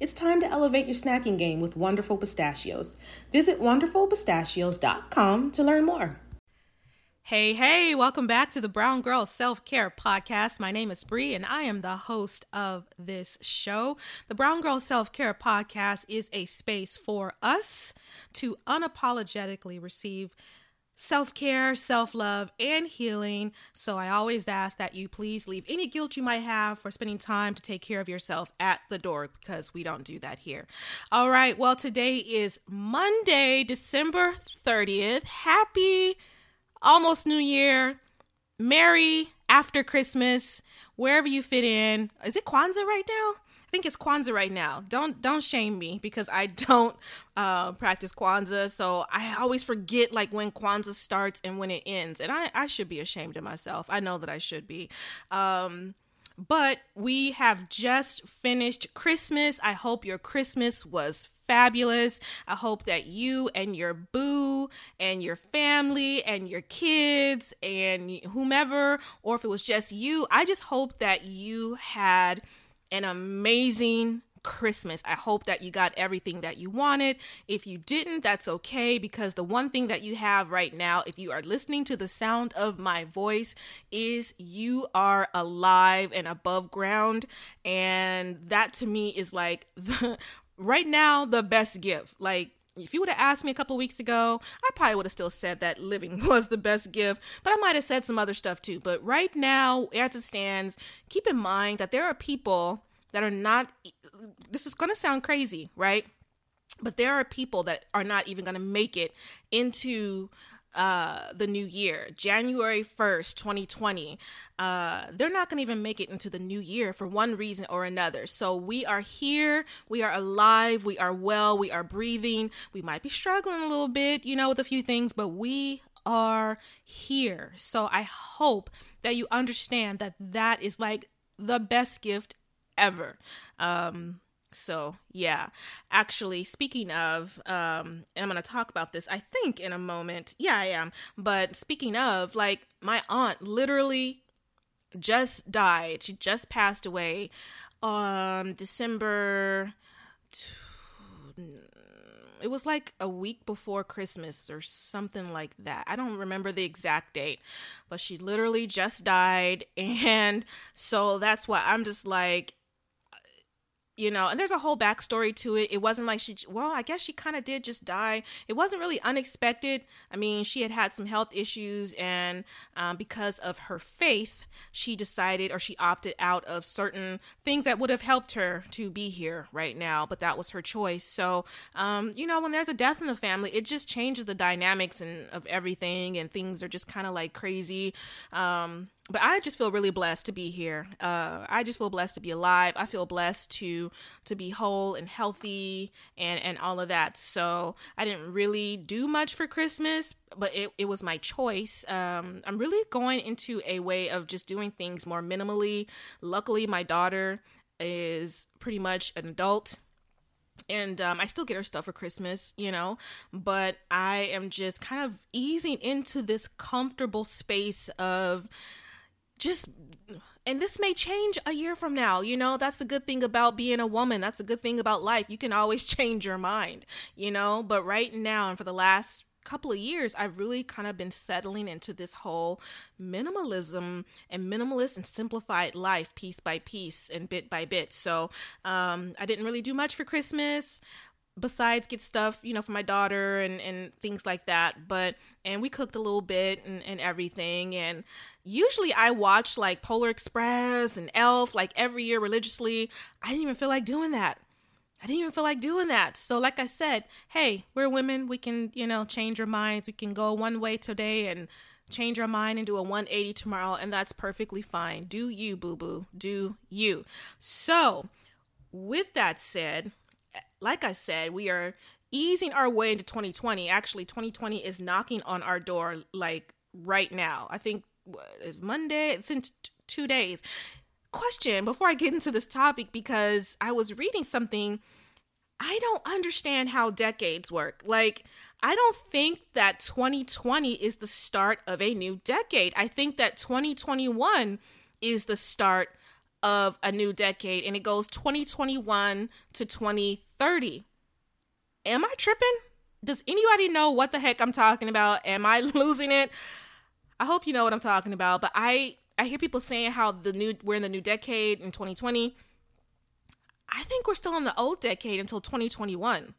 It's time to elevate your snacking game with Wonderful Pistachios. Visit wonderfulpistachios.com to learn more. Hey, hey, welcome back to the Brown Girl Self Care Podcast. My name is Bree and I am the host of this show. The Brown Girl Self Care Podcast is a space for us to unapologetically receive self care, self love, and healing. So I always ask that you please leave any guilt you might have for spending time to take care of yourself at the door because we don't do that here. All right, well, today is Monday, December 30th. Happy almost New Year. Merry after Christmas, wherever you fit in. Is it Kwanzaa right now? I think it's Kwanzaa right now. Don't don't shame me because I don't uh, practice Kwanzaa, so I always forget like when Kwanzaa starts and when it ends, and I I should be ashamed of myself. I know that I should be. Um, but we have just finished Christmas. I hope your Christmas was fabulous. I hope that you and your boo and your family and your kids and whomever, or if it was just you, I just hope that you had an amazing Christmas. I hope that you got everything that you wanted. If you didn't, that's okay because the one thing that you have right now, if you are listening to the sound of my voice, is you are alive and above ground. And that to me is like the right now the best gift. Like if you would have asked me a couple weeks ago, I probably would have still said that living was the best gift, but I might have said some other stuff too. But right now, as it stands, keep in mind that there are people that are not, this is going to sound crazy, right? But there are people that are not even going to make it into uh the new year january 1st 2020 uh they're not gonna even make it into the new year for one reason or another. So we are here we are alive we are well we are breathing. We might be struggling a little bit you know with a few things but we are here. So i hope that you understand that that is like the best gift ever. Um so yeah. Actually speaking of um i'm gonna talk about this i think in a moment. Yeah i am. But speaking of like my aunt literally just died. She just passed away um december it was like a week before christmas or something like that. I don't remember the exact date but she literally just died. And so that's why i'm just like you know, and there's a whole backstory to it. It wasn't like she, well, I guess she kind of did just die. It wasn't really unexpected. I mean, she had had some health issues, and um, because of her faith, she decided or she opted out of certain things that would have helped her to be here right now, but that was her choice. So, um, you know, when there's a death in the family, it just changes the dynamics and of everything, and things are just kind of like crazy. Um, but I just feel really blessed to be here. Uh, I just feel blessed to be alive. I feel blessed to to be whole and healthy and and all of that. So I didn't really do much for Christmas, but it, it was my choice. Um, I'm really going into a way of just doing things more minimally. Luckily, my daughter is pretty much an adult and um, I still get her stuff for Christmas, you know, but I am just kind of easing into this comfortable space of just and this may change a year from now you know? That's the good thing about being a woman. That's the good thing about life. You can always change your mind you know? But right now and for the last couple of years i've really kind of been settling into this whole minimalism and minimalist and simplified life piece by piece and bit by bit. So um, i didn't really do much for christmas besides get stuff, you know, for my daughter and, and things like that. But, and we cooked a little bit and, and everything. And usually I watch like Polar Express and Elf like every year religiously. I didn't even feel like doing that. I didn't even feel like doing that. So, like I said, hey, we're women. We can, you know, change our minds. We can go one way today and change our mind and do a 180 tomorrow. And that's perfectly fine. Do you, boo boo. Do you. So, with that said, like I said, we are easing our way into 2020. Actually, 2020 is knocking on our door like right now. I think it's Monday. since t- two days. Question before I get into this topic, because I was reading something. I don't understand how decades work. Like, I don't think that 2020 is the start of a new decade. I think that 2021 is the start of a new decade and it goes 2021 to 2030. Am I tripping? Does anybody know what the heck I'm talking about? Am I losing it? I hope you know what I'm talking about, but I I hear people saying how the new we're in the new decade in 2020. I think we're still in the old decade until 2021.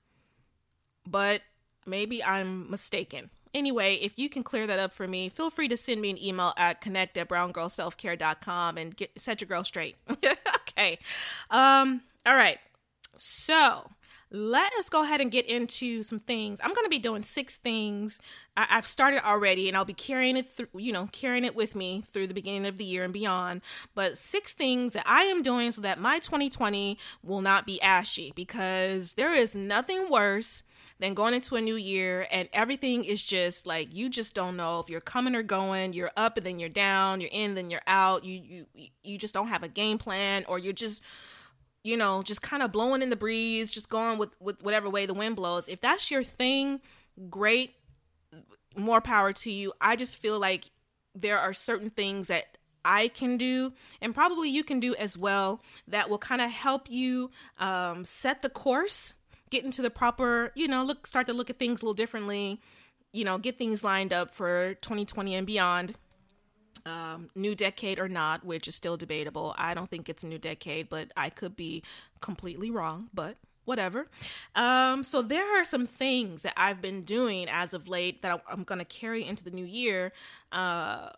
But maybe I'm mistaken. Anyway, if you can clear that up for me, feel free to send me an email at connect at browngirlselfcare.com and get set your girl straight. okay. Um, all right. So let us go ahead and get into some things. I'm going to be doing six things. I- have started already, and I'll be carrying it through, you know, carrying it with me through the beginning of the year and beyond. But six things that I am doing so that my 2020 will not be ashy because there is nothing worse then going into a new year and everything is just like you just don't know if you're coming or going. You're up and then you're down you're in then you're out. You you you just don't have a game plan or you're just you know just kind of blowing in the breeze just going with with whatever way the wind blows. If that's your thing great more power to you. I just feel like there are certain things that I can do, and probably you can do as well, that will kind of help you um, set the course get into the proper, you know, look start to look at things a little differently, you know, get things lined up for 2020 and beyond. Um, new decade or not, which is still debatable. I don't think it's a new decade, but I could be completely wrong, but whatever. Um, so there are some things that I've been doing as of late that I'm going to carry into the new year. Uh,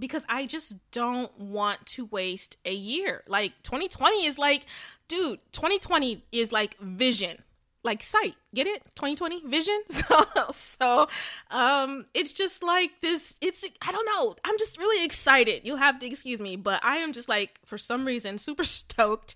because I just don't want to waste a year. Like 2020 is like, dude, 2020 is like vision, like sight. Get it? 2020 vision. So, so um, it's just like this. It's I don't know. I'm just really excited. You'll have to excuse me, but I am just like for some reason super stoked,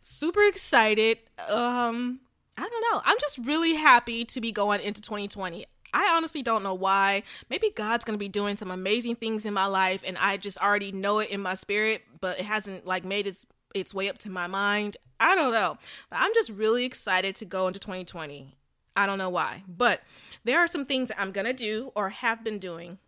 super excited. Um, I don't know. I'm just really happy to be going into 2020. I honestly don't know why. Maybe God's going to be doing some amazing things in my life and I just already know it in my spirit, but it hasn't like made its its way up to my mind. I don't know. But I'm just really excited to go into 2020. I don't know why. But there are some things I'm going to do or have been doing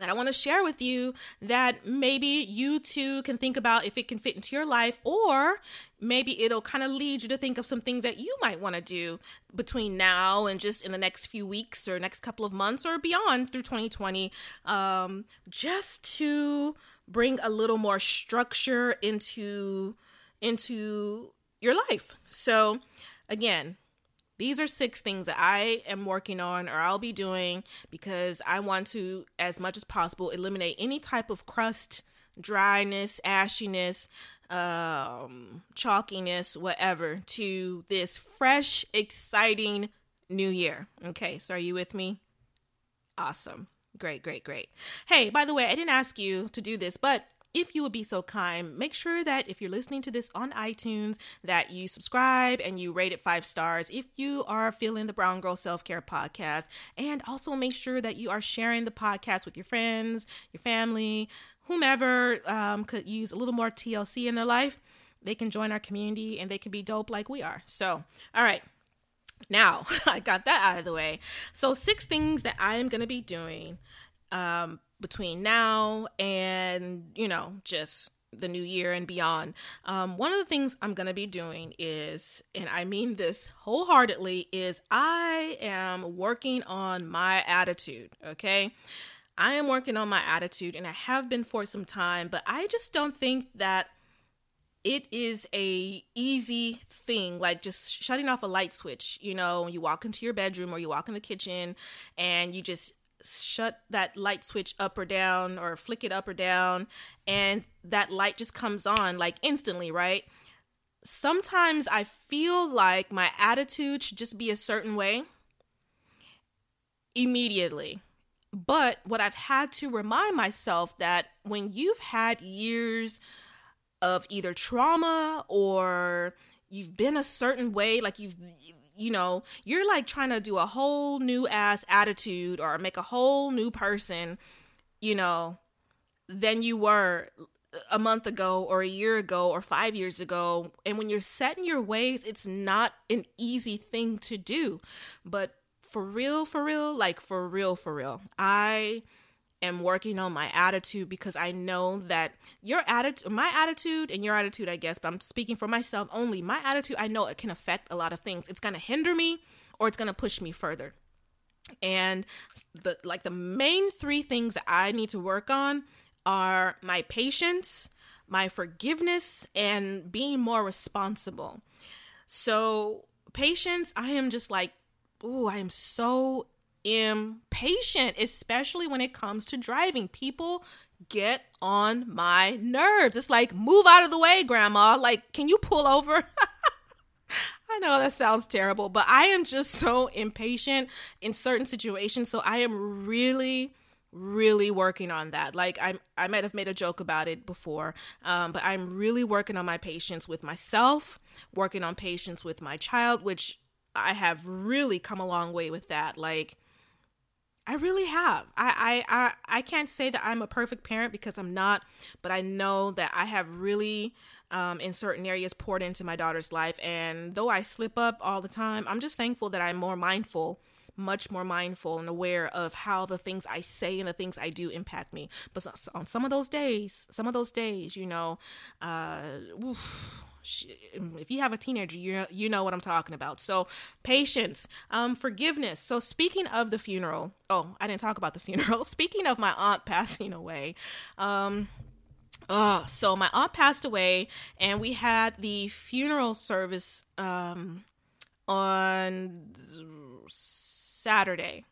that I want to share with you that maybe you too can think about if it can fit into your life, or maybe it'll kind of lead you to think of some things that you might want to do between now and just in the next few weeks or next couple of months or beyond through 2020, um, just to bring a little more structure into into your life. So again, these are six things that I am working on or I'll be doing because I want to, as much as possible, eliminate any type of crust, dryness, ashiness, um, chalkiness, whatever, to this fresh, exciting new year. Okay, so are you with me? Awesome. Great, great, great. Hey, by the way, I didn't ask you to do this, but if you would be so kind, make sure that if you're listening to this on iTunes, that you subscribe and you rate it five stars if you are feeling the Brown Girl Self Care podcast. And also make sure that you are sharing the podcast with your friends, your family, whomever um, could use a little more TLC in their life. They can join our community and they can be dope like we are. So, all right. Now, I got that out of the way. So, six things that I am going to be doing um, between now and, you know, just the new year and beyond. Um, one of the things I'm going to be doing is, and I mean this wholeheartedly, is I am working on my attitude. Okay. I am working on my attitude and I have been for some time, but I just don't think that it is a easy thing like just shutting off a light switch you know you walk into your bedroom or you walk in the kitchen and you just shut that light switch up or down or flick it up or down and that light just comes on like instantly right? Sometimes i feel like my attitude should just be a certain way immediately. But what i've had to remind myself that when you've had years of either trauma or you've been a certain way like you've you know you're like trying to do a whole new ass attitude or make a whole new person you know than you were a month ago or a year ago or 5 years ago. And when you're set in your ways it's not an easy thing to do. But for real for real like for real for real i am working on my attitude because I know that your attitude, my attitude, and your attitude, I guess, but I'm speaking for myself only. My attitude, I know it can affect a lot of things. It's going to hinder me or it's going to push me further. And the like the main three things that I need to work on are my patience, my forgiveness, and being more responsible. So, patience, I am just like, oh, I am so impatient, especially when it comes to driving. People get on my nerves. It's like, move out of the way, grandma. Like, can you pull over? I know that sounds terrible, but I am just so impatient in certain situations. So I am really really working on that like i i might have made a joke about it before um, but i'm really working on my patience with myself working on patience with my child which i have really come a long way with that like I really have. I, I I I can't say that I'm a perfect parent because I'm not, but I know that I have really um, in certain areas poured into my daughter's life. And though I slip up all the time, I'm just thankful that I'm more mindful, much more mindful and aware of how the things I say and the things I do impact me. But on some of those days, some of those days, you know, uh, oof, if you have a teenager, you you know what I'm talking about. So patience, um, forgiveness. So speaking of the funeral, oh, I didn't talk about the funeral. Speaking of my aunt passing away, um, uh, so my aunt passed away, and we had the funeral service um, on Saturday.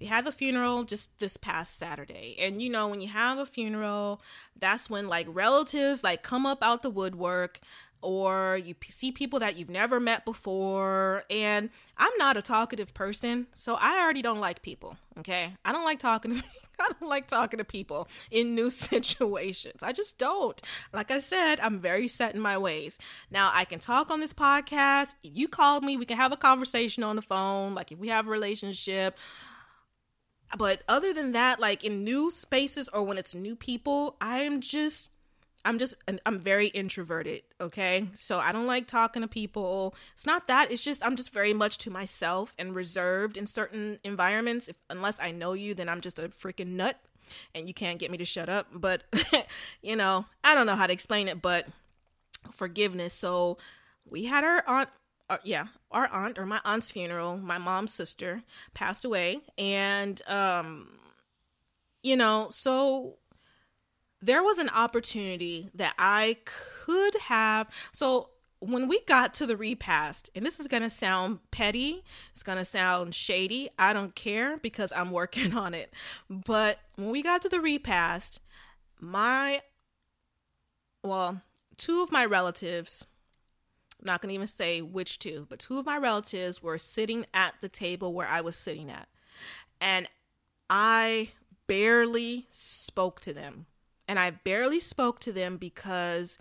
We had the funeral just this past Saturday. And you know, when you have a funeral, that's when like relatives like come up out the woodwork or you see people that you've never met before. And I'm not a talkative person, so I already don't like people. Okay, I don't like talking. To, I don't like talking to people in new situations. I just don't. Like I said, I'm very set in my ways. Now I can talk on this podcast. If you called me, we can have a conversation on the phone. Like if we have a relationship. But other than that, like in new spaces or when it's new people, I am just I'm just I'm very introverted, okay? So I don't like talking to people. It's not that, it's just I'm just very much to myself and reserved in certain environments. If unless I know you, then I'm just a freaking nut and you can't get me to shut up. But you know, I don't know how to explain it, but forgiveness. So we had our aunt uh, yeah, our aunt or my aunt's funeral, my mom's sister passed away and um you know, so there was an opportunity that I could have. So when we got to the repast, and this is going to sound petty, it's going to sound shady. I don't care because I'm working on it. But when we got to the repast, my, well, two of my relatives, I'm not going to even say which two, but two of my relatives were sitting at the table where I was sitting at. And I barely spoke to them and I barely spoke to them because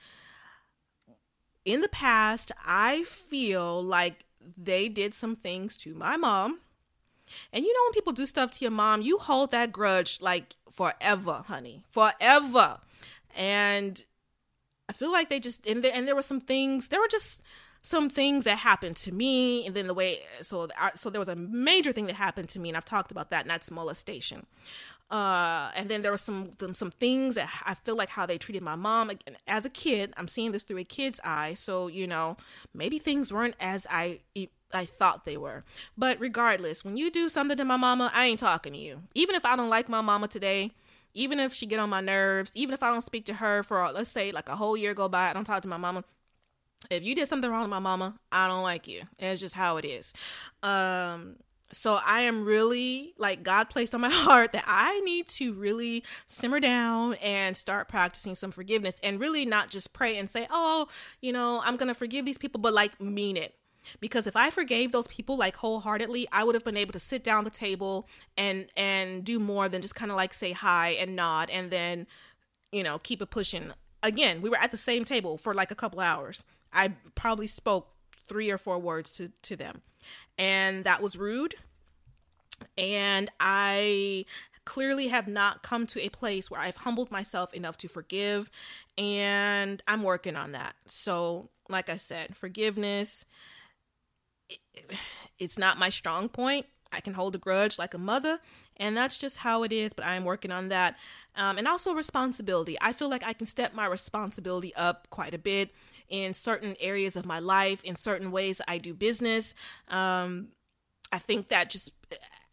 in the past, I feel like they did some things to my mom. And you know, when people do stuff to your mom, you hold that grudge like forever, honey, forever. And I feel like they just, and there, and there were some things, there were just some things that happened to me. And then the way, so, so there was a major thing that happened to me, and I've talked about that, and that's molestation. Uh, and then there were some some things that I feel like how they treated my mom as a kid. I'm seeing this through a kid's eye, so you know maybe things weren't as I I thought they were. But regardless, when you do something to my mama, I ain't talking to you. Even if I don't like my mama today, even if she get on my nerves, even if I don't speak to her for let's say like a whole year go by, I don't talk to my mama. If you did something wrong to my mama, I don't like you. It's just how it is. Um so I am really like God placed on my heart that I need to really simmer down and start practicing some forgiveness and really not just pray and say, "Oh, you know, I'm going to forgive these people," but like mean it. Because if i forgave those people like wholeheartedly i would have been able to sit down the table and and do more than just kind of like say hi and nod and then you know keep it pushing. Again we were at the same table for like a couple hours. I probably spoke three or four words to to them and that was rude and i clearly have not come to a place where I've humbled myself enough to forgive, and I'm working on that. So, like I said, forgiveness, it's not my strong point. I can hold a grudge like a mother, and that's just how it is, but I am working on that. Um, and also responsibility. I feel like I can step my responsibility up quite a bit in certain areas of my life, in certain ways I do business. Um, I think that just,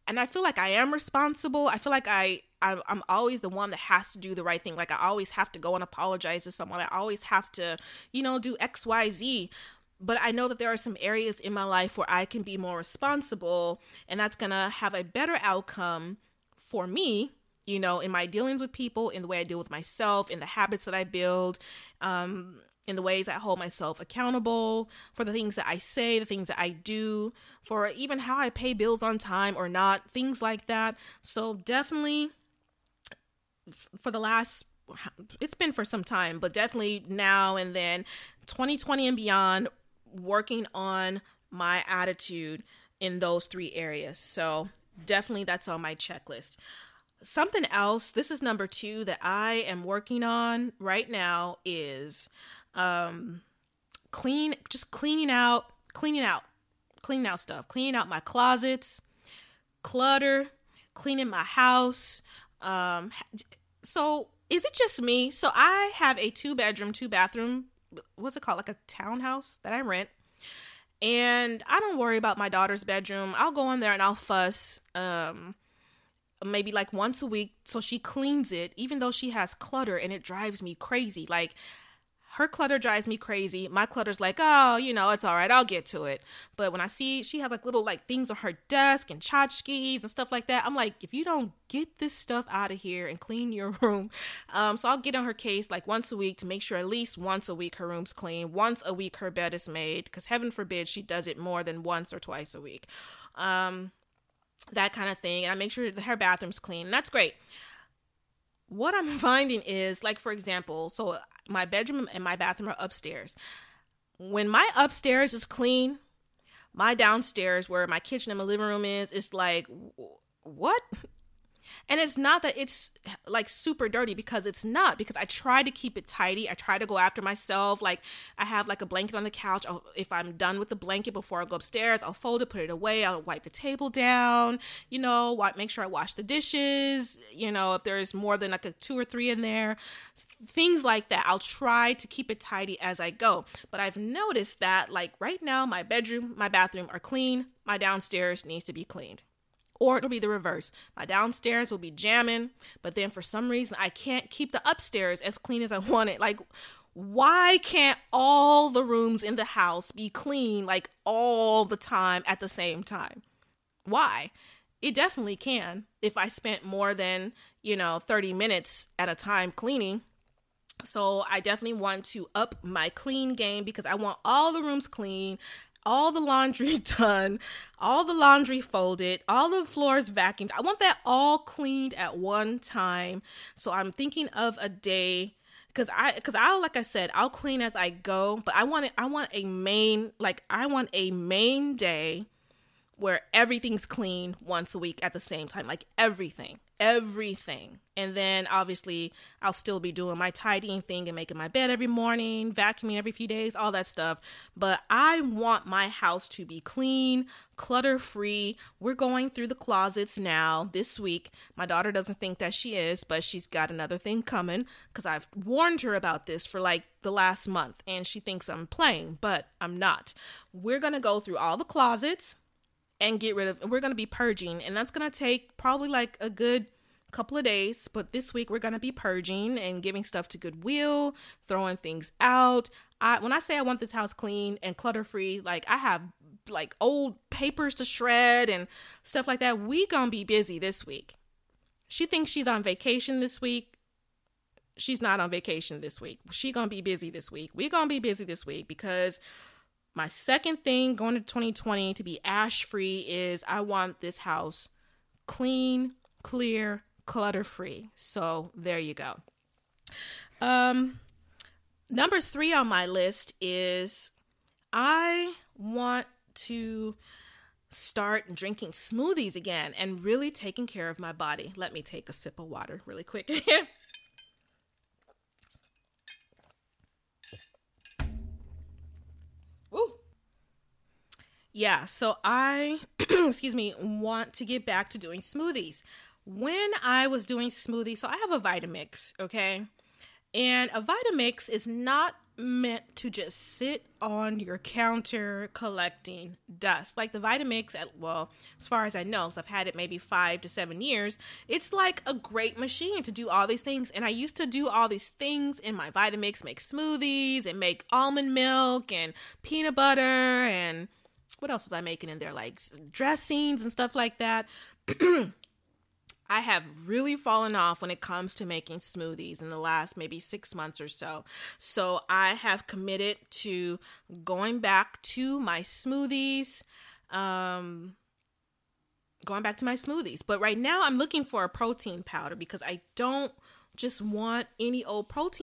and I feel like I am responsible. I feel like I, I'm always the one that has to do the right thing. Like I always have to go and apologize to someone. I always have to, you know, do X, Y, Z but I know that there are some areas in my life where I can be more responsible, and that's gonna have a better outcome for me, you know, in my dealings with people, in the way I deal with myself, in the habits that I build, um, in the ways I hold myself accountable, for the things that I say, the things that I do, for even how I pay bills on time or not, things like that. So, definitely for the last it's been for some time, but definitely now and then 2020 and beyond working on my attitude in those three areas. So definitely that's on my checklist. Something else, this is number two that I am working on right now is um clean just cleaning out, cleaning out, cleaning out stuff, cleaning out my closets, clutter, cleaning my house. Um so is it just me? So I have a two bedroom, two bathroom what's it called like a townhouse that I rent. And I don't worry about my daughter's bedroom. I'll go in there and I'll fuss um maybe like once a week so she cleans it even though she has clutter and it drives me crazy. Like her clutter drives me crazy. My clutter's like, oh, you know, it's all right. I'll get to it. But when I see she has like little like things on her desk and tchotchkes and stuff like that, I'm like, if you don't get this stuff out of here and clean your room, um, so I'll get on her case like once a week to make sure at least once a week her room's clean. Once a week her bed is made, because heaven forbid she does it more than once or twice a week. Um, that kind of thing. And I make sure her bathroom's clean. And that's great what I'm finding is, like, for example, so my bedroom and my bathroom are upstairs. When my upstairs is clean, my downstairs, where my kitchen and my living room is, is like, what? And it's not that it's like super dirty because it's not, because I try to keep it tidy. I try to go after myself. Like I have like a blanket on the couch. I'll, if I'm done with the blanket before I go upstairs, I'll fold it, put it away. I'll wipe the table down, you know, make sure I wash the dishes, you know, if there's more than like a two or three in there, things like that. I'll try to keep it tidy as I go. But I've noticed that like right now, my bedroom, my bathroom are clean. My downstairs needs to be cleaned or it'll be the reverse. My downstairs will be jamming, but then for some reason I can't keep the upstairs as clean as I want it. Like, why can't all the rooms in the house be clean like all the time at the same time? Why? It definitely can if I spent more than, you know, 30 minutes at a time cleaning. So I definitely want to up my clean game because I want all the rooms clean all the laundry done, all the laundry folded, all the floors vacuumed. I want that all cleaned at one time. So I'm thinking of a day because I because I'll like I said I'll clean as I go, but I want it. I want a main like I want a main day where everything's clean once a week at the same time, like everything, everything. And then obviously, I'll still be doing my tidying thing and making my bed every morning, vacuuming every few days, all that stuff. But I want my house to be clean, clutter free. We're going through the closets now this week. My daughter doesn't think that she is, but she's got another thing coming because I've warned her about this for like the last month and she thinks I'm playing, but I'm not. We're going to go through all the closets and get rid of we're going to be purging and that's going to take probably like a good couple of days, but this week we're going to be purging and giving stuff to Goodwill, throwing things out. I when I say I want this house clean and clutter-free, like I have like old papers to shred and stuff like that. We to be busy this week. She thinks she's on vacation this week. She's not on vacation this week. She to be busy this week. We to be busy this week because my second thing going to 2020 to be ash free is I want this house clean, clear, clutter free. So there you go. Um, number three on my list is I want to start drinking smoothies again and really taking care of my body. Let me take a sip of water really quick. Yeah, so I, excuse me, want to get back to doing smoothies when I was doing smoothies, so I have a Vitamix, okay? And a Vitamix is not meant to just sit on your counter collecting dust. Like the Vitamix, at, well, as far as I know, so I've had it maybe five to seven years, it's like a great machine to do all these things. And I used to do all these things in my Vitamix, make smoothies and make almond milk and peanut butter and what else was I making in there? Like dressings and stuff like that. I have really fallen off when it comes to making smoothies in the last maybe six months or so. So I have committed to going back to my smoothies. Um, going back to my smoothies. But right now I'm looking for a protein powder because I don't just want any old protein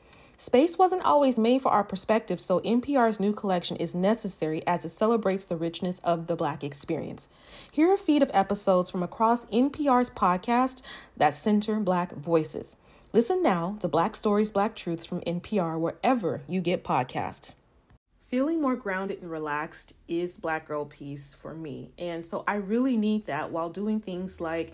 Space wasn't always made for our perspective, so NPR's new collection is necessary as it celebrates the richness of the Black experience. Here are a feed of episodes from across NPR's podcast that center Black voices. Listen now to Black Stories, Black Truths from NPR wherever you get podcasts. Feeling more grounded and relaxed is Black Girl Peace for me. And so I really need that while doing things like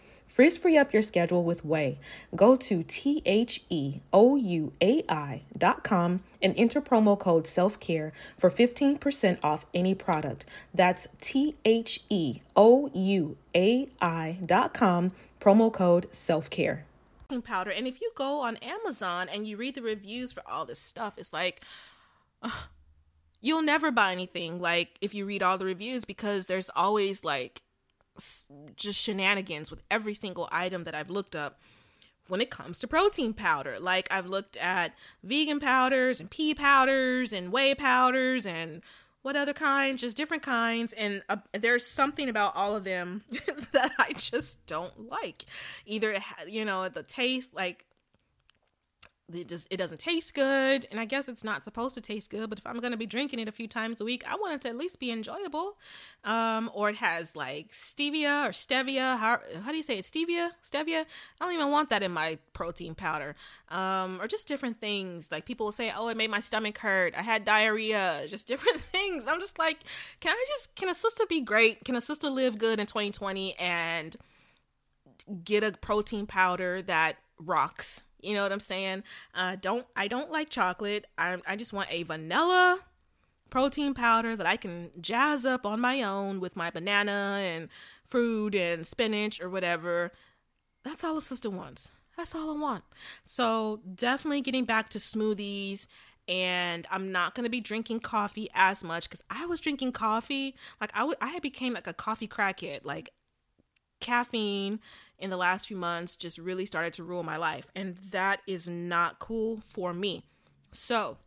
Frizz free up your schedule with Ouai. Go to T H E O U A I dot com and enter promo code self care for 15% off any product. That's T H E O U A I dot com, promo code self care. Powder. And if you go on Amazon and you read the reviews for all this stuff, it's like, uh, you'll never buy anything like if you read all the reviews because there's always like just shenanigans with every single item that I've looked up when it comes to protein powder. Like I've looked at vegan powders and pea powders and whey powders and what other kinds, just different kinds. And uh, there's something about all of them that I just don't like. Either, you know, the taste, like it, does, it doesn't taste good. And i guess it's not supposed to taste good but if i'm going to be drinking it a few times a week i want it to at least be enjoyable. Um, or it has like stevia or stevia how, how do you say it? Stevia? Stevia? I don't even want that in my protein powder. Um, or just different things. Like people will say oh it made my stomach hurt. I had diarrhea. Just different things. I'm just like can i just can a sister be great? Can a sister live good in 2020 and get a protein powder that rocks you know what I'm saying? Uh, don't I don't like chocolate. I I just want a vanilla protein powder that I can jazz up on my own with my banana and fruit and spinach or whatever. That's all a sister wants. That's all I want. So definitely getting back to smoothies and I'm not to be drinking coffee as much cuz I was drinking coffee like I, I became like a coffee crackhead like caffeine in the last few months just really started to rule my life. And that is not cool for me. So,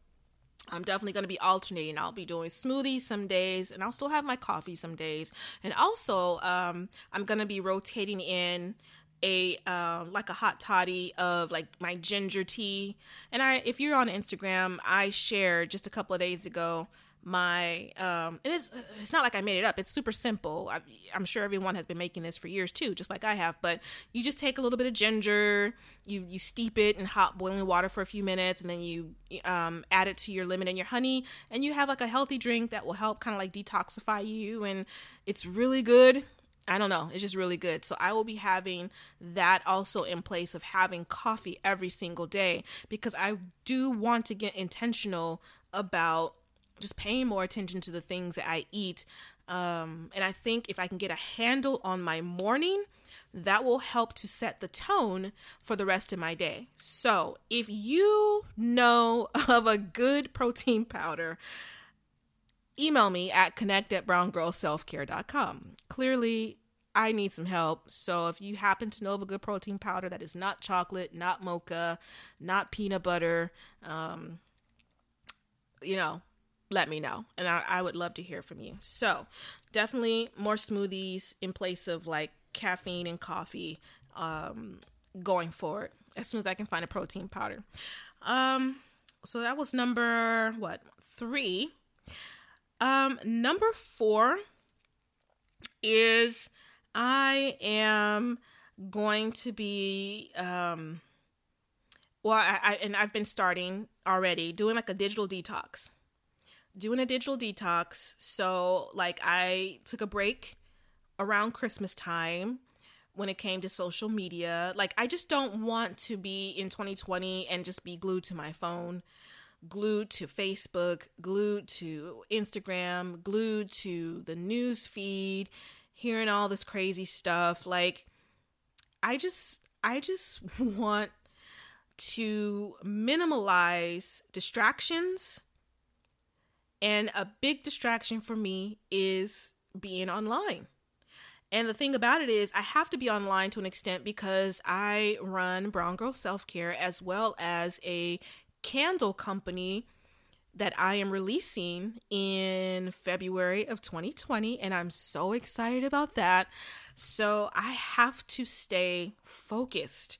I'm definitely going to be alternating. I'll be doing smoothies some days, and I'll still have my coffee some days. And also, um, I'm going to be rotating in a um, like a hot toddy of like my ginger tea. And I, if you're on Instagram, I shared just a couple of days ago my um it is it's not like i made it up it's super simple I, i'm sure everyone has been making this for years too just like i have but you just take a little bit of ginger you you steep it in hot boiling water for a few minutes and then you um, add it to your lemon and your honey and you have like a healthy drink that will help kind of like detoxify you and it's really good I don't know. It's just really good. So I will be having that also in place of having coffee every single day because I do want to get intentional about just paying more attention to the things that I eat. Um, and I think if I can get a handle on my morning, that will help to set the tone for the rest of my day. So, if you know of a good protein powder, email me at connect at browngirlselfcare.com. Clearly, I need some help. So, if you happen to know of a good protein powder that is not chocolate, not mocha, not peanut butter, um, you know, let me know. And I, I would love to hear from you. So definitely more smoothies in place of like caffeine and coffee um, going forward as soon as I can find a protein powder. Um, so that was number what three. Um, number four is I am going to be um well I, I and I've been starting already doing like a digital detox doing a digital detox. So, like, I took a break around Christmas time when it came to social media. Like, I just don't want to be in 2020 and just be glued to my phone, glued to Facebook, glued to Instagram, glued to the news feed, hearing all this crazy stuff. Like, I just, I just want to minimalize distractions and a big distraction for me is being online. And the thing about it is, I have to be online to an extent because I run Brown Girl Self Care as well as a candle company that I am releasing in February of 2020. And I'm so excited about that. So I have to stay focused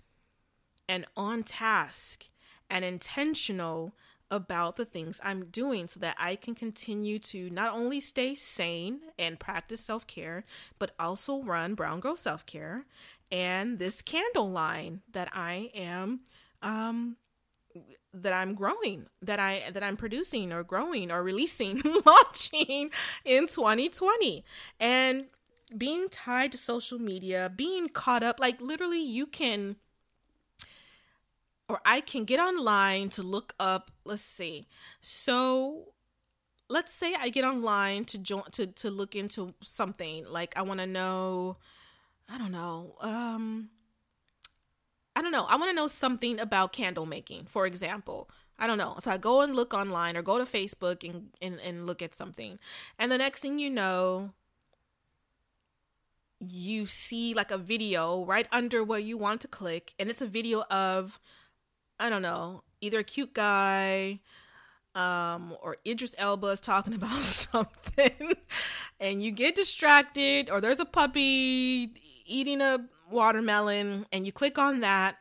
and on task and intentional about the things I'm doing so that I can continue to not only stay sane and practice self care, but also run Brown Girl Self Care and this candle line that I am um, that I'm growing, that I that I'm producing or growing or releasing, launching in 2020. And being tied to social media, being caught up, like literally you can or I can get online to look up, let's see. So let's say I get online to join to to look into something like I want to know I don't know um I don't know I want to know something about candle making for example I don't know so I go and look online or go to Facebook and and, and look at something and the next thing you know you see like a video right under where you want to click and it's a video of I don't know either a cute guy um, or Idris Elba is talking about something, and you get distracted, or there's a puppy eating a watermelon, and you click on that,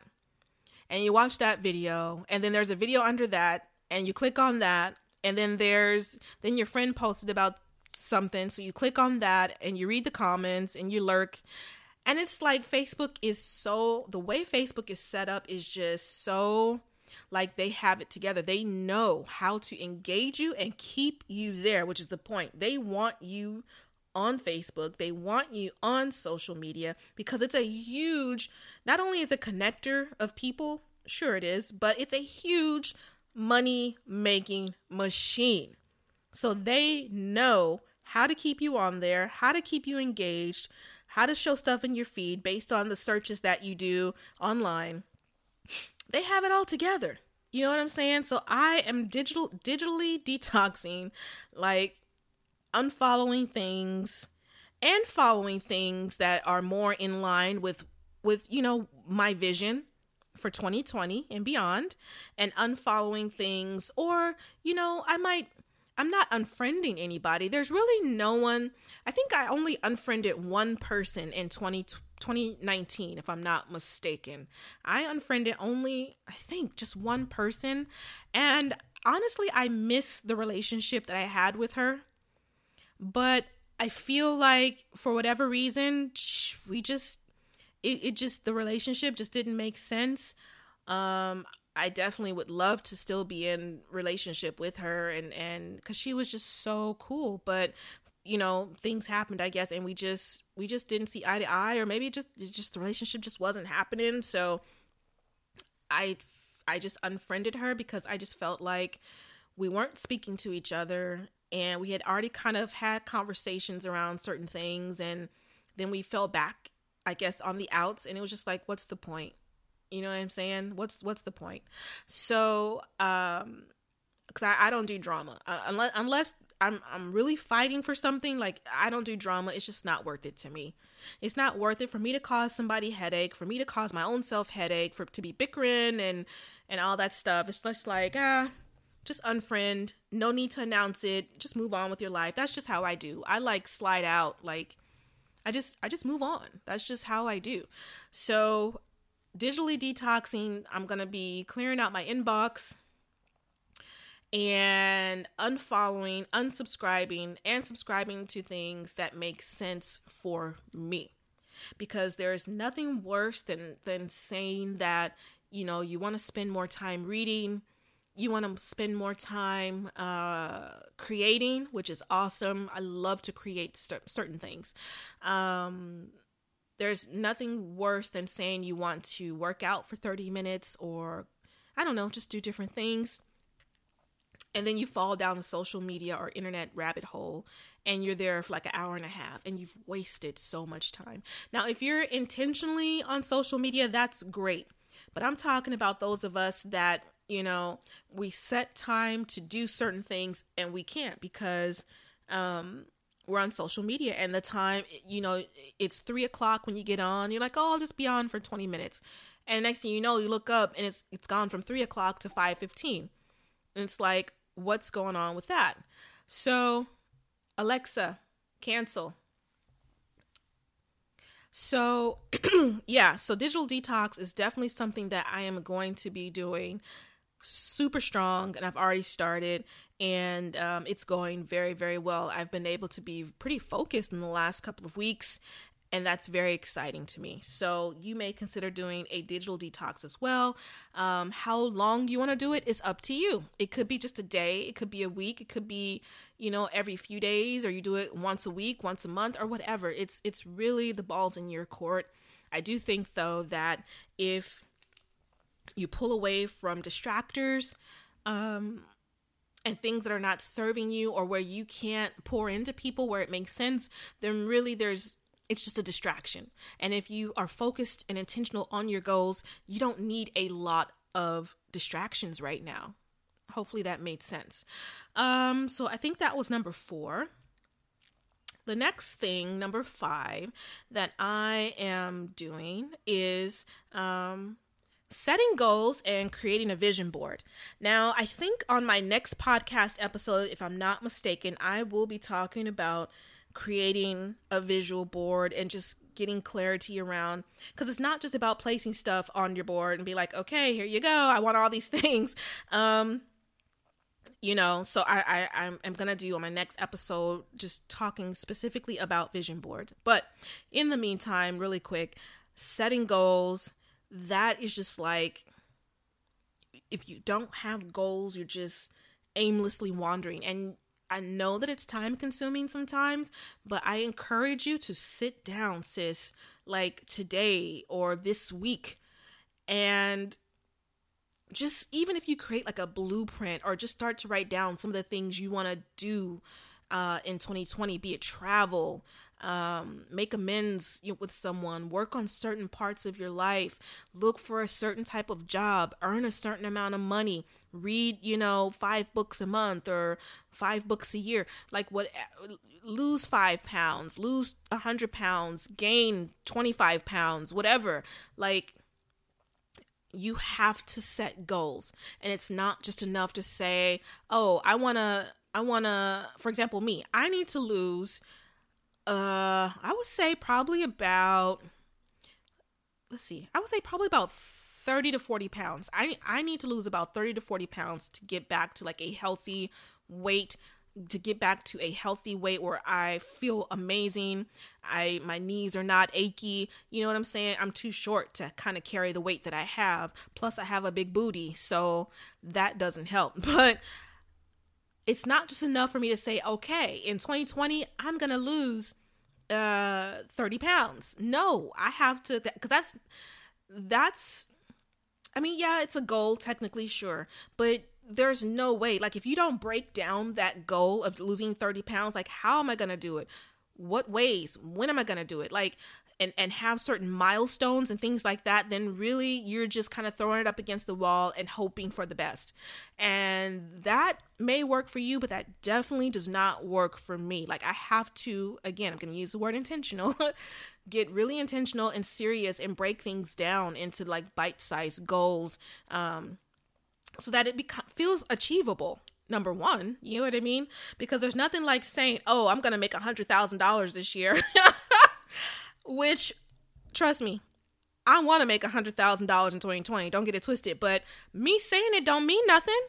and you watch that video, and then there's a video under that, and you click on that, and then there's then your friend posted about something, so you click on that, and you read the comments, and you lurk. And it's like Facebook is so the way Facebook is set up is just so like they have it together. They know how to engage you and keep you there, which is the point. They want you on Facebook, they want you on social media because it's a huge, not only is a connector of people, sure it is, but it's a huge money making machine. So they know how to keep you on there, how to keep you engaged, how to show stuff in your feed based on the searches that you do online they have it all together. You know what I'm saying? So I am digital digitally detoxing, like unfollowing things and following things that are more in line with with you know my vision for 2020 and beyond and unfollowing things or you know I might I'm not unfriending anybody. There's really no one. I think I only unfriended one person in 2020 2019, if I'm not mistaken. I unfriended only, I think, just one person. And honestly, I miss the relationship that I had with her. But I feel like for whatever reason, we just, it, it just, the relationship just didn't make sense. Um, I definitely would love to still be in relationship with her and and cuz she was just so cool but you know things happened i guess and we just we just didn't see eye to eye or maybe just just the relationship just wasn't happening. So i i just unfriended her because i just felt like we weren't speaking to each other and we had already kind of had conversations around certain things and then we fell back i guess on the outs and it was just like what's the point you know what i'm saying what's what's the point so um because I, I don't do drama uh, unless unless I'm I'm really fighting for something, like I don't do drama. It's just not worth it to me. It's not worth it for me to cause somebody headache, for me to cause my own self headache, for to be bickering and and all that stuff. It's just like ah, just unfriend. No need to announce it. Just move on with your life. That's just how I do. I like slide out. Like I just I just move on. That's just how I do. So digitally detoxing. I'm gonna be clearing out my inbox and unfollowing, unsubscribing, and subscribing to things that make sense for me. Because there's nothing worse than than saying that, you know, you want to spend more time reading, you want to spend more time uh, creating, which is awesome. I love to create st- certain things. Um, there's nothing worse than saying you want to work out for 30 minutes or, I don't know, just do different things and then you fall down the social media or internet rabbit hole and you're there for like an hour and a half and you've wasted so much time. Now, if you're intentionally on social media, that's great. But I'm talking about those of us that, you know, we set time to do certain things and we can't because um, we're on social media and the time, you know, it's three o'clock when you get on. You're like, oh, I'll just be on for 20 minutes. And next thing you know, you look up and it's it's gone from three o'clock to 5:15. And it's like, what's going on with that. So, Alexa, cancel. So, yeah, so digital detox is definitely something that I am going to be doing super strong and I've already started and um, it's going very, very well. I've been able to be pretty focused in the last couple of weeks and that's very exciting to me. So you may consider doing a digital detox as well. Um, how long you want to do it is up to you. It could be just a day, it could be a week, it could be you know every few days, or you do it once a week, once a month, or whatever. It's it's really the balls in your court. I do think though that if you pull away from distractors um, and things that are not serving you or where you can't pour into people where it makes sense, then really there's it's just a distraction. And if you are focused and intentional on your goals, you don't need a lot of distractions right now. Hopefully that made sense. Um, so I think that was number four. The next thing, number five, that I am doing is um, setting goals and creating a vision board. Now, I think on my next podcast episode, if I'm not mistaken, I will be talking about creating a visual board and just getting clarity around because it's not just about placing stuff on your board and be like okay here you go i want all these things um you know so i, I I'm, gonna do on my next episode just talking specifically about vision boards but in the meantime really quick setting goals that is just like if you don't have goals, you're just aimlessly wandering. And I know that it's time consuming sometimes, but I encourage you to sit down, sis, like today or this week, and just even if you create like a blueprint or just start to write down some of the things you want to do uh, in 2020, be it travel, um, make amends with someone, work on certain parts of your life, look for a certain type of job, earn a certain amount of money, read, you know, five books a month or five books a year. Like what, lose five pounds, lose a hundred pounds, gain 25 pounds, whatever. Like, you have to set goals and it's not just enough to say oh i want to i want to for example me i need to lose uh, I would say probably about. Let's see. I would say probably about thirty to forty pounds. I I need to lose about thirty to forty pounds to get back to like a healthy weight to get back to a healthy weight where I feel amazing. I my knees are not achy. You know what I'm saying? I'm too short to kind of carry the weight that I have. Plus I have a big booty, so that doesn't help. But it's not just enough for me to say, okay, in 2020, I'm going to lose uh 30 pounds. No, I have to, because that's, that's, I mean, yeah, it's a goal, technically, sure, but there's no way. Like, if you don't break down that goal of losing 30 pounds, like, how am I going to do it? What ways? When am I going to do it? Like, and and have certain milestones and things like that then really you're just kind of throwing it up against the wall and hoping for the best. And that may work for you but that definitely does not work for me. Like i have to again i'm going to use the word intentional get really intentional and serious and break things down into like bite-sized goals um so that it feels achievable number one you know what i mean? Because there's nothing like saying oh i'm gonna make a hundred thousand dollars this year which trust me, I want to make a hundred thousand dollars in 2020. Don't get it twisted, but me saying it don't mean nothing.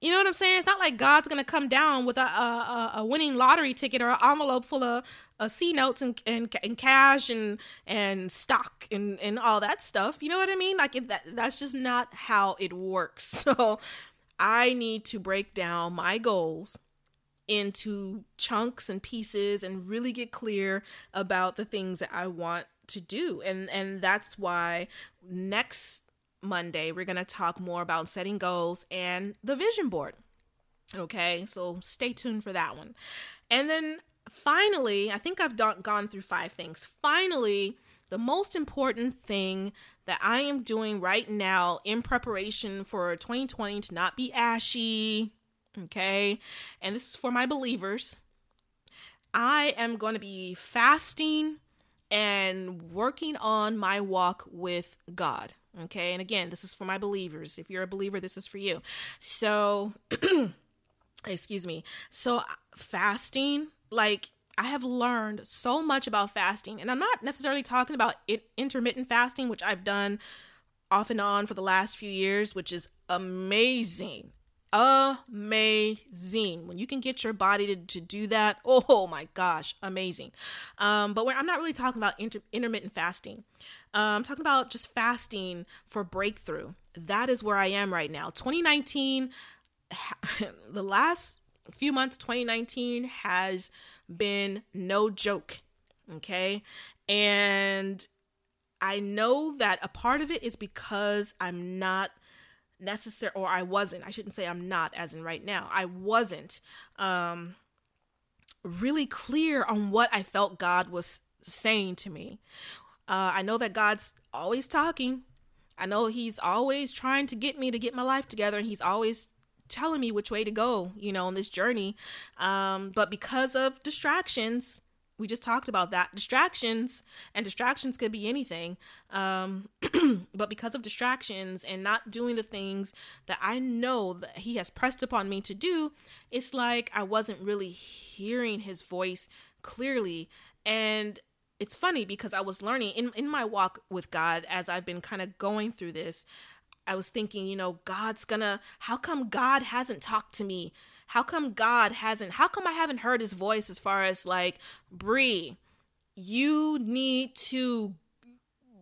You know what I'm saying? It's not like God's gonna come down with a a, a winning lottery ticket or an envelope full of uh, C notes and, and and cash and and stock and and all that stuff. You know what I mean? Like it, that that's just not how it works. So I need to break down my goals into chunks and pieces and really get clear about the things that I want to do. And and that's why next Monday we're going to talk more about setting goals and the vision board. Okay? So stay tuned for that one. And then finally, I think I've done, gone through five things. Finally, the most important thing that I am doing right now in preparation for 2020 to not be ashy, Okay. And this is for my believers. I am going to be fasting and working on my walk with God. Okay. And again, this is for my believers. If you're a believer, this is for you. So, excuse me. So, fasting, like, I have learned so much about fasting, and I'm not necessarily talking about it, intermittent fasting, which I've done off and on for the last few years, which is amazing amazing. When you can get your body to, to do that oh my gosh amazing. Um, but i'm not really talking about inter- intermittent fasting. Uh, i'm talking about just fasting for breakthrough. That is where i am right now. 2019 the last few months 2019 has been no joke okay? And i know that a part of it is because i'm not necessary or I wasn't. I shouldn't say I'm not as in right now. I wasn't um really clear on what I felt God was saying to me. Uh I know that God's always talking. I know he's always trying to get me to get my life together and he's always telling me which way to go, you know, on this journey. Um but because of distractions, we just talked about that. Distractions and distractions could be anything um, but because of distractions and not doing the things that i know that he has pressed upon me to do it's like i wasn't really hearing his voice clearly. And it's funny because i was learning in, in my walk with god as i've been kind of going through this i was thinking you know god's gonna how come god hasn't talked to me how come God hasn't, how come I haven't heard his voice as far as like, Bree, you need to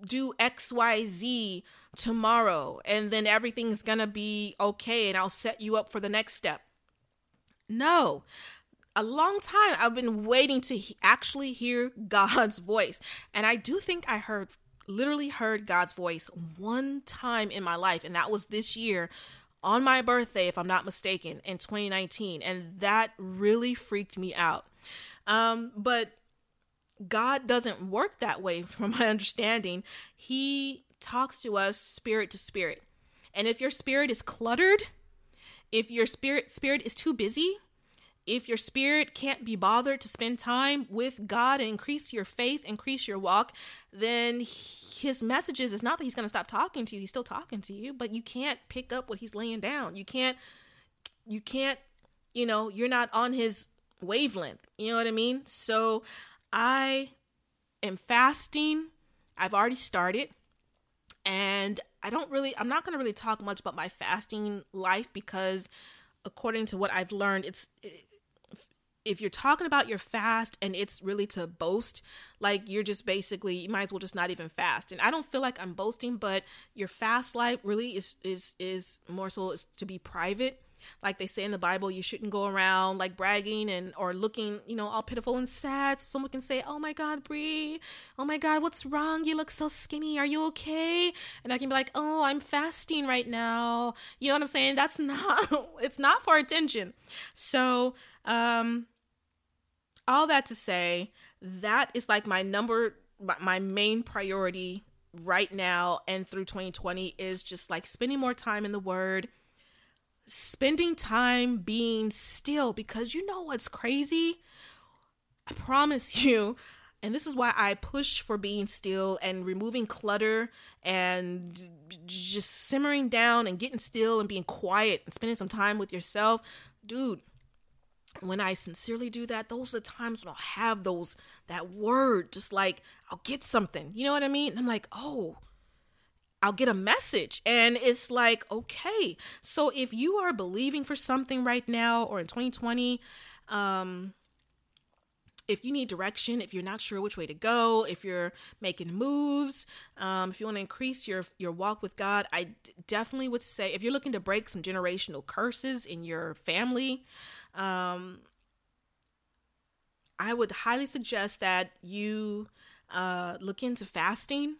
do XYZ tomorrow and then everything's gonna be okay and I'll set you up for the next step. No, a long time I've been waiting to actually hear God's voice. And I do think I heard, literally heard God's voice one time in my life, and that was this year on my birthday, if I'm not mistaken, in 2019. And that really freaked me out. Um, but God doesn't work that way, from my understanding. He talks to us spirit to spirit. And if your spirit is cluttered, if your spirit spirit is too busy, if your spirit can't be bothered to spend time with God and increase your faith, increase your walk, then his messages is not that he's going to stop talking to you, he's still talking to you, but you can't pick up what he's laying down. You can't you can't, you know, you're not on his wavelength. You know what I mean? So I am fasting. I've already started. And I don't really I'm not going to really talk much about my fasting life because according to what I've learned, it's if you're talking about your fast and it's really to boast, like you're just basically you might as well just not even fast. And I don't feel like I'm boasting, but your fast life really is is is more so is to be private. Like they say in the Bible, you shouldn't go around like bragging and or looking, you know, all pitiful and sad. So someone can say, "Oh my God, Bree! oh my God, what's wrong? You look so skinny. Are you okay?" And I can be like, "Oh, I'm fasting right now." You know what I'm saying? That's not. it's not for attention. So, um, all that to say, that is like my number, my main priority right now and through 2020 is just like spending more time in the Word, spending time being still because you know what's crazy? I promise you, and this is why I push for being still and removing clutter and just simmering down and getting still and being quiet and spending some time with yourself. Dude, when I sincerely do that, those are the times when I'll have those that word, just like I'll get something. You know what I mean? And I'm like, oh, I'll get a message. And it's like, okay. So if you are believing for something right now or in 2020, um, if you need direction, if you're not sure which way to go, if you're making moves, um, if you want to increase your your walk with God, I d- definitely would say if you're looking to break some generational curses in your family, um, I would highly suggest that you uh, look into fasting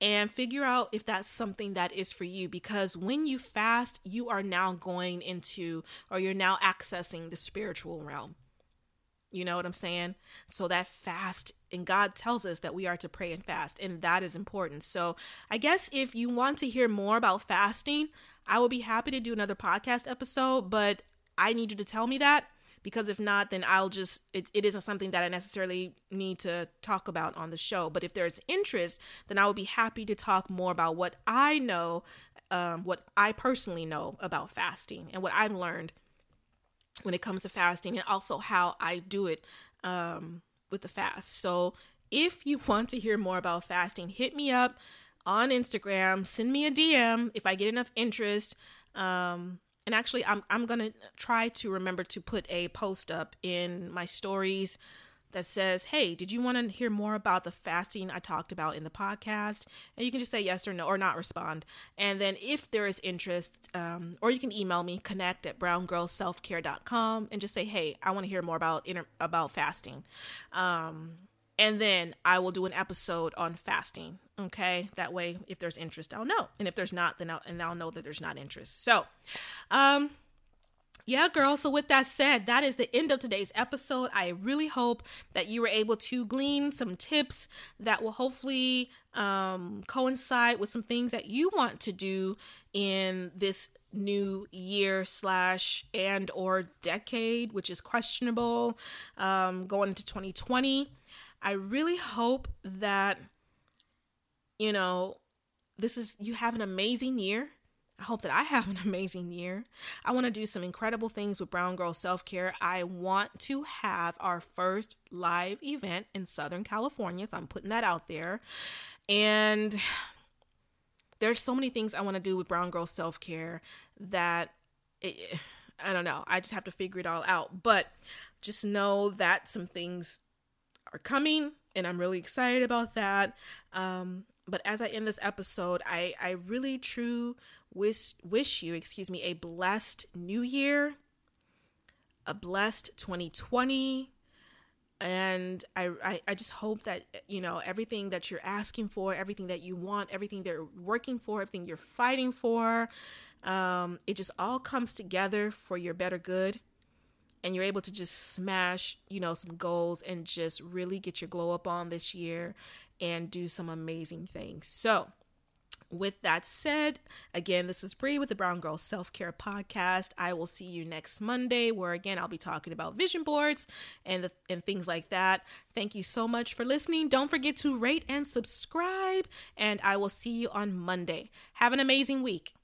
and figure out if that's something that is for you because when you fast, you are now going into or you're now accessing the spiritual realm. You know what I'm saying? So that fast, and God tells us that we are to pray and fast, and that is important. So I guess if you want to hear more about fasting, I will be happy to do another podcast episode, but I need you to tell me that because if not, then I'll just, it, it isn't something that I necessarily need to talk about on the show. But if there's interest, then I will be happy to talk more about what I know, um, what I personally know about fasting and what I've learned when it comes to fasting and also how I do it um, with the fast. So if you want to hear more about fasting, hit me up on Instagram, send me a DM if I get enough interest. Um, and actually I'm I'm going to try to remember to put a post up in my stories that says, Hey, did you want to hear more about the fasting I talked about in the podcast? And you can just say yes or no or not respond. And then if there is interest, um, or you can email me, connect at browngirlselfcare.com and just say, Hey, I want to hear more about inter- about fasting. Um, and then I will do an episode on fasting. Okay, that way, if there's interest, I'll know, and if there's not, then I'll and I'll know that there's not interest. So, um, yeah, girl. So, with that said, that is the end of today's episode. I really hope that you were able to glean some tips that will hopefully um, coincide with some things that you want to do in this new year slash and or decade, which is questionable, um, going into 2020. I really hope that you know this is you have an amazing year I hope that I have an amazing year. I want to do some incredible things with Brown Girl Self Care. I want to have our first live event in Southern California. So I'm putting that out there. And there's so many things I want to do with Brown Girl Self Care that it, I don't know. I just have to figure it all out. But just know that some things are coming and I'm really excited about that. Um, but as I end this episode, I, I really true wish wish you, excuse me, a blessed new year, a blessed 2020. And I, I, I just hope that, you know, everything that you're asking for, everything that you want, everything they're working for, everything you're fighting for, um, it just all comes together for your better good and you're able to just smash, you know, some goals and just really get your glow up on this year and do some amazing things. So, with that said, again, this is Bree with the Brown Girl Self Care Podcast. I will see you next Monday, where again I'll be talking about vision boards and the, and things like that. Thank you so much for listening. Don't forget to rate and subscribe, and I will see you on Monday. Have an amazing week.